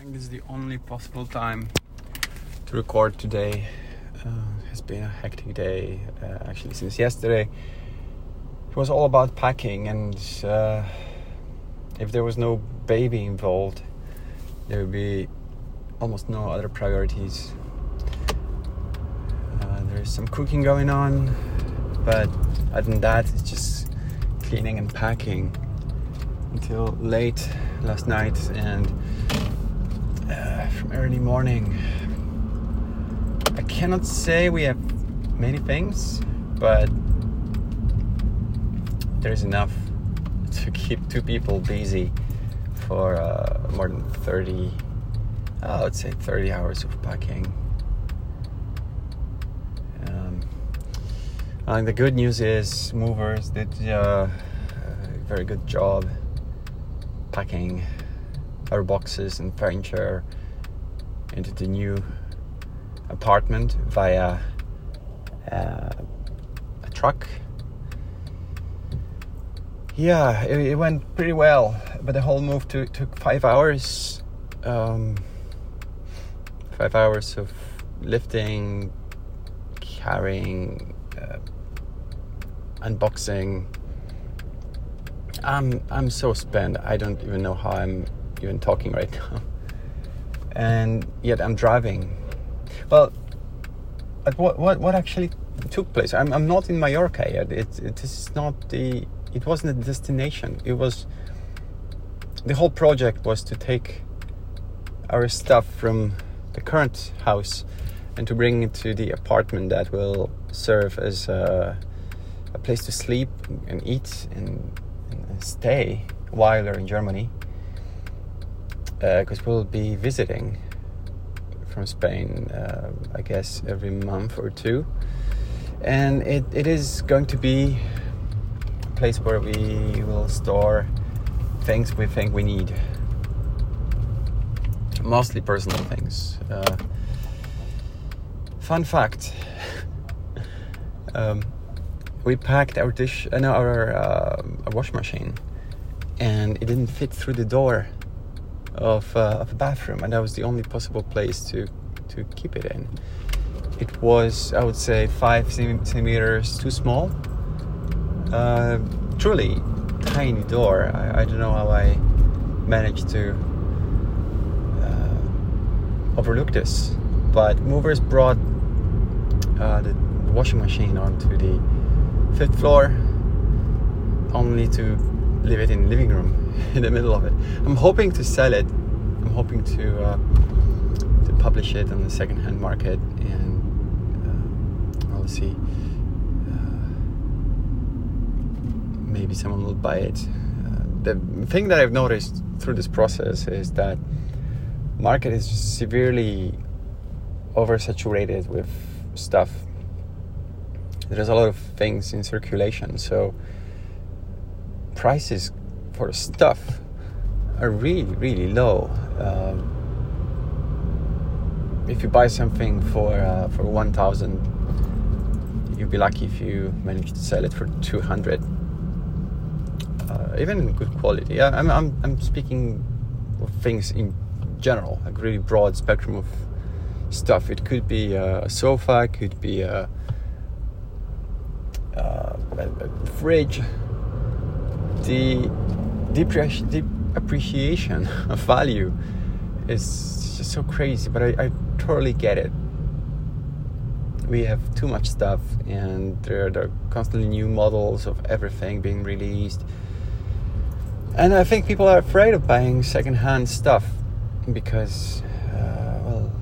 think this is the only possible time to record today. Uh, it's been a hectic day, uh, actually, since yesterday. It was all about packing, and uh, if there was no baby involved, there would be almost no other priorities. Uh, there's some cooking going on, but other than that, it's just cleaning and packing until late last night and uh, from early morning. I cannot say we have many things, but there's enough to keep two people busy for uh, more than 30, I would say 30 hours of packing. Um, and the good news is movers did uh, a very good job packing our boxes and furniture into the new apartment via uh, a truck. Yeah, it, it, went pretty well, but the whole move took, took five hours. Um, five hours of lifting, carrying, uh, unboxing. I'm I'm so spent. I don't even know how I'm even talking right now. And yet I'm driving. Well, what what what actually took place? I'm I'm not in Mallorca yet. It it is not the. It wasn't a destination. It was. The whole project was to take our stuff from the current house and to bring it to the apartment that will serve as a, a place to sleep and eat and, and stay while we're in Germany because uh, we'll be visiting from Spain, uh, I guess, every month or two. And it, it is going to be a place where we will store things we think we need. Mostly personal things. Uh, fun fact um, we packed our dish, uh, no, our, uh, machine, and it didn't fit through the door of, uh, of a bathroom, and that was the only possible place to to keep it in. It was, I would say, five centimeters too small. Uh, truly tiny door. I, I, don't know how I managed to uh, overlook this, but movers brought uh, the washing machine onto the fifth floor, only to leave it in the living room in the middle of it. I'm hoping to sell it. I'm hoping to uh, to publish it on the second-hand market, and uh, I'll see. Uh, maybe someone will buy it. Uh, the thing that I've noticed through this process is that market is severely oversaturated with stuff. There's a lot of things in circulation, so prices for stuff are really really low. Um, if you buy something for uh, for one thousand, you'd be lucky if you manage to sell it for two hundred. Uh, even in good quality. Yeah, I'm, I'm I'm speaking of things in general, like really broad spectrum of stuff. It could be a sofa, could be a, a, a fridge. The the appreciation of value is just so crazy, but I, I totally get it. We have too much stuff, and there, there are constantly new models of everything being released. And I think people are afraid of buying secondhand stuff because, uh, well,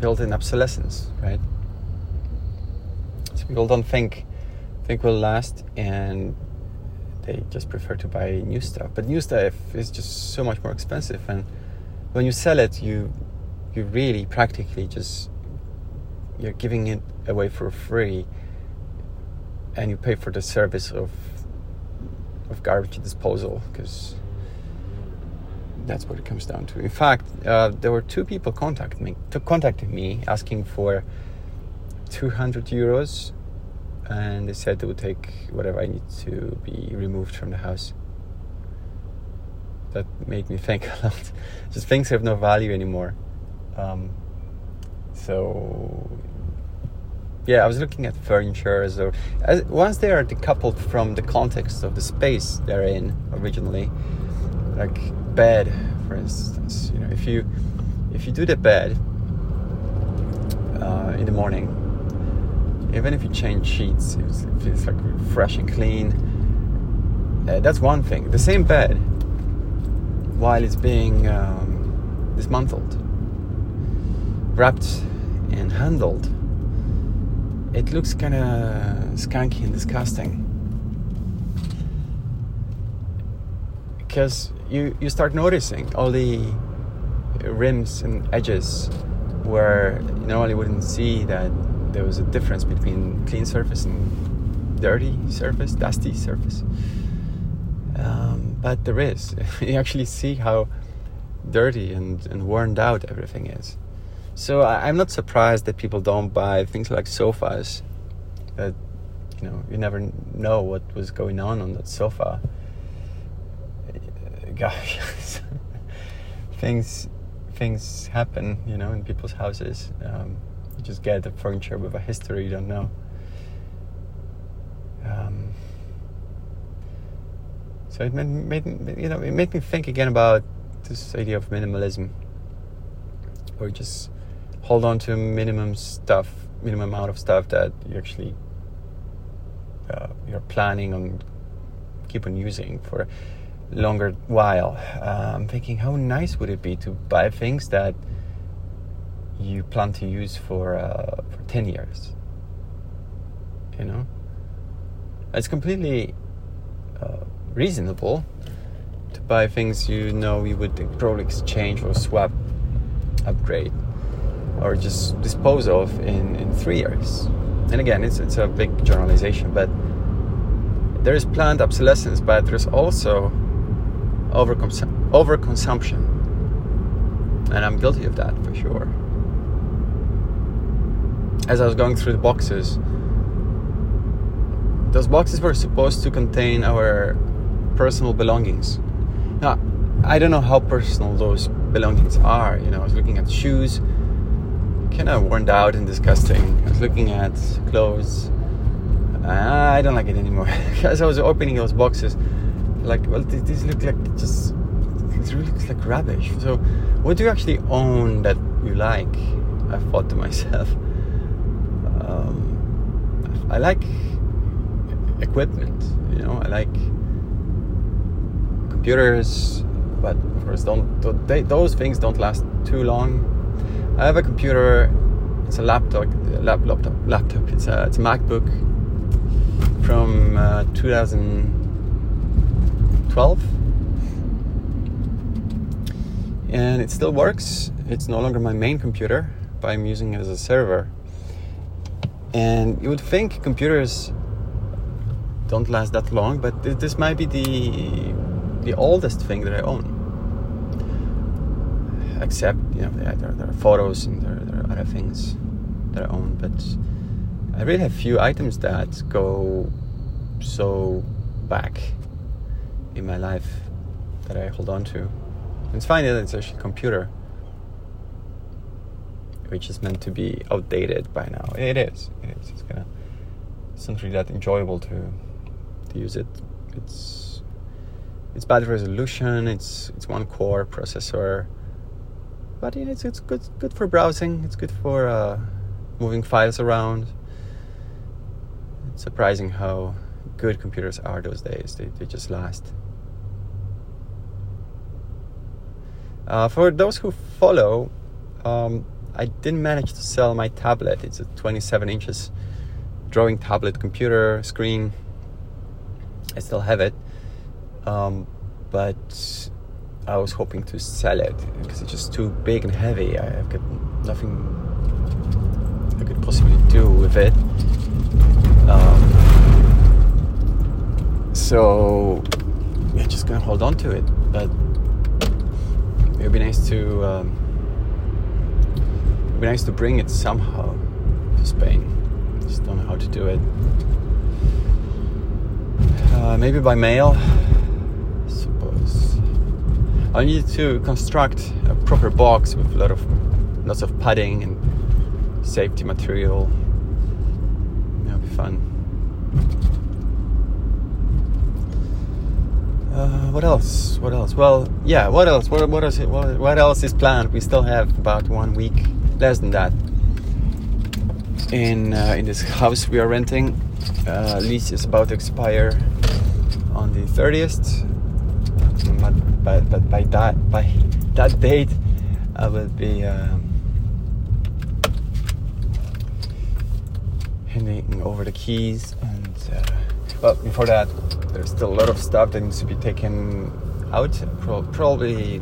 built-in obsolescence, right? So people don't think think will last, and they just prefer to buy new stuff. But new stuff is just so much more expensive, and when you sell it, you you really practically just you're giving it away for free, and you pay for the service of of garbage disposal because that's what it comes down to. In fact, uh, there were two people contact me, to contacted me asking for 200 euros and they said they would take whatever I need to be removed from the house. that made me think a lot. Just things have no value anymore. Um, so yeah, I was looking at furniture though as, once they are decoupled from the context of the space they're in originally, like bed, for instance. You know, if you if you do the bed uh, in the morning, even if you change sheets, it feels like fresh and clean. Uh, that's one thing. The same bed, while it's being um, dismantled, wrapped and handled, it looks kind of skanky and disgusting. Because you, you start noticing all the rims and edges where you normally wouldn't see that there was a difference between clean surface and dirty surface, dusty surface. Um, but there is. you actually see how dirty and, and worn out everything is. So I, am not surprised that people don't buy things like sofas. That you know, you never know what was going on on that sofa. Gosh, things things happen, you know, in people's houses. Um, just get a furniture with a history you don't know. Um, so it made, made you know it made me think again about this idea of minimalism, or just hold on to minimum stuff, minimum amount of stuff that you actually uh, you're planning on keep on using for a longer while. Uh, I'm thinking, how nice would it be to buy things that you plan to use for uh, for ten years? You know, it's completely uh, reasonable to buy things you know you would probably exchange or swap, upgrade, or just dispose of in, in three years. And again, it's, it's a big generalization, but there is planned obsolescence, but there's also overcons- overconsumption. And I'm guilty of that for sure. As I was going through the boxes, those boxes were supposed to contain our personal belongings. Now, I don't know how personal those belongings are. You know, I was looking at shoes, kind of worn out and disgusting. I was looking at clothes. I don't like it anymore. As I was opening those boxes, like, well, these look like just, it really looks like rubbish. So, what do you actually own that you like? I thought to myself. Um, I like equipment, you know, I like computers, but of course, don't, they, those things don't last too long. I have a computer. It's a laptop. Lap, laptop. Laptop. It's a it's a MacBook from uh, 2012, and it still works. It's no longer my main computer, but I'm using it as a server. And you would think computers don't last that long, but this might be the the oldest thing that I own. Except, you know, there, there are photos and there, there, are other things that I own, but I really have few items that go so back in my life that I hold on to. It's fine that it's actually a computer, which is meant to be outdated by now. It is. It is. It's gonna. It's not really that enjoyable to to use it. It's it's bad resolution. It's it's one core processor, but it's it's good good for browsing. It's good for uh, moving files around. It's surprising how good computers are those days. They they just last. Uh, for those who follow, um, I didn't manage to sell my tablet. It's a 27 inches drawing tablet computer screen. I still have it um, but I was hoping to sell it because it's just too big and heavy. I've got nothing I could possibly do with it. Um, so yeah, just gonna hold on to it. But it would be nice to um, it'd be nice to bring it somehow to Spain. Just don't know how to do it. Uh, maybe by mail I suppose. I need to construct a proper box with a lot of lots of padding and safety material. That'll be fun. Uh, what else? What else? Well, yeah. What else? What what it? What, what else is planned? We still have about one week, less than that, in uh, in this house we are renting. Uh, lease is about to expire on the 30th, but but, but by that by that date, I will be. Um, handing over the keys and uh, well before that there's still a lot of stuff that needs to be taken out Pro- probably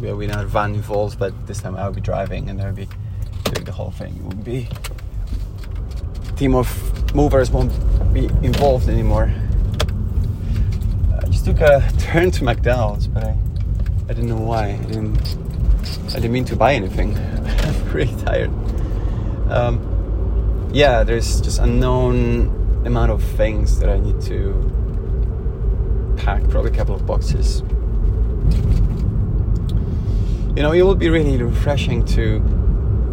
there will be another van involved but this time I'll be driving and I'll be doing the whole thing. It won't be team of movers won't be involved anymore. I just took a turn to McDonald's but I, I didn't know why. I didn't I didn't mean to buy anything. I'm really tired. Um, yeah, there's just unknown amount of things that I need to pack, probably a couple of boxes. You know, it will be really refreshing to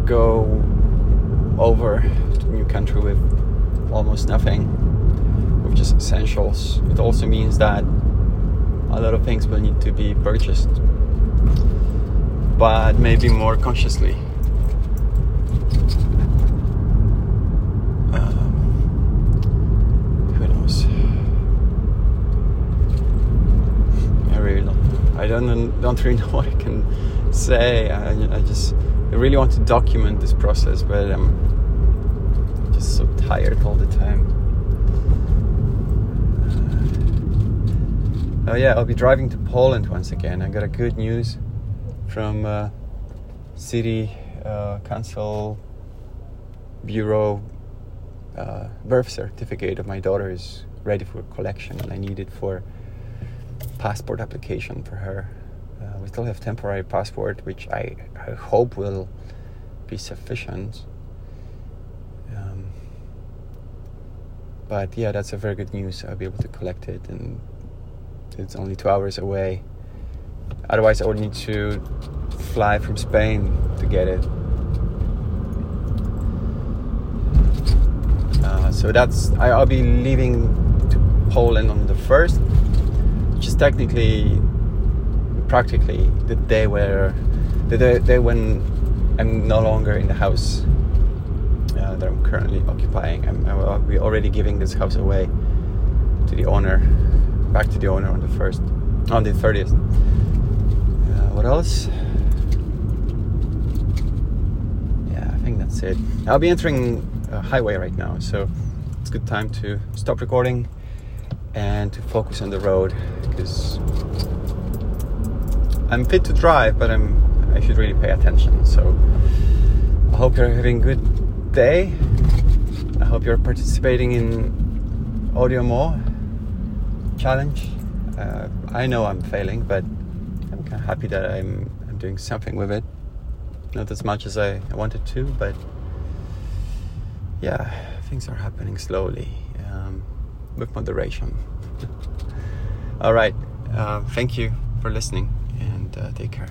go over to a new country with almost nothing, with just essentials. It also means that a lot of things will need to be purchased, but maybe more consciously. Um, who knows? I really don't. I don't don't really know what I can say. I, I just I really want to document this process, but I'm just so tired all the time. Uh, oh yeah, I'll be driving to Poland once again. I got a good news from uh, city uh, council bureau. Uh, birth certificate of my daughter is ready for collection, and I need it for passport application for her. We still have temporary passport, which I, I hope will be sufficient. Um, but yeah, that's a very good news. I'll be able to collect it, and it's only two hours away. Otherwise, I would need to fly from Spain to get it. Uh, so that's I, I'll be leaving to Poland on the first which is technically, practically the day where the day, day when I'm no longer in the house uh, that I'm currently occupying. I'm, I'll be already giving this house away to the owner, back to the owner on the first, on the thirtieth. Uh, what else? Yeah, I think that's it. I'll be entering a highway right now, so it's good time to stop recording and to focus on the road because I'm fit to drive, but I'm I should really pay attention. So I hope you're having a good day. I hope you're participating in AudioMo challenge. Uh, I know I'm failing, but I'm kind of happy that I'm, I'm doing something with it. Not as much as I, I wanted to, but yeah, things are happening slowly um, with moderation. All right. Uh, thank you for listening and uh, take care.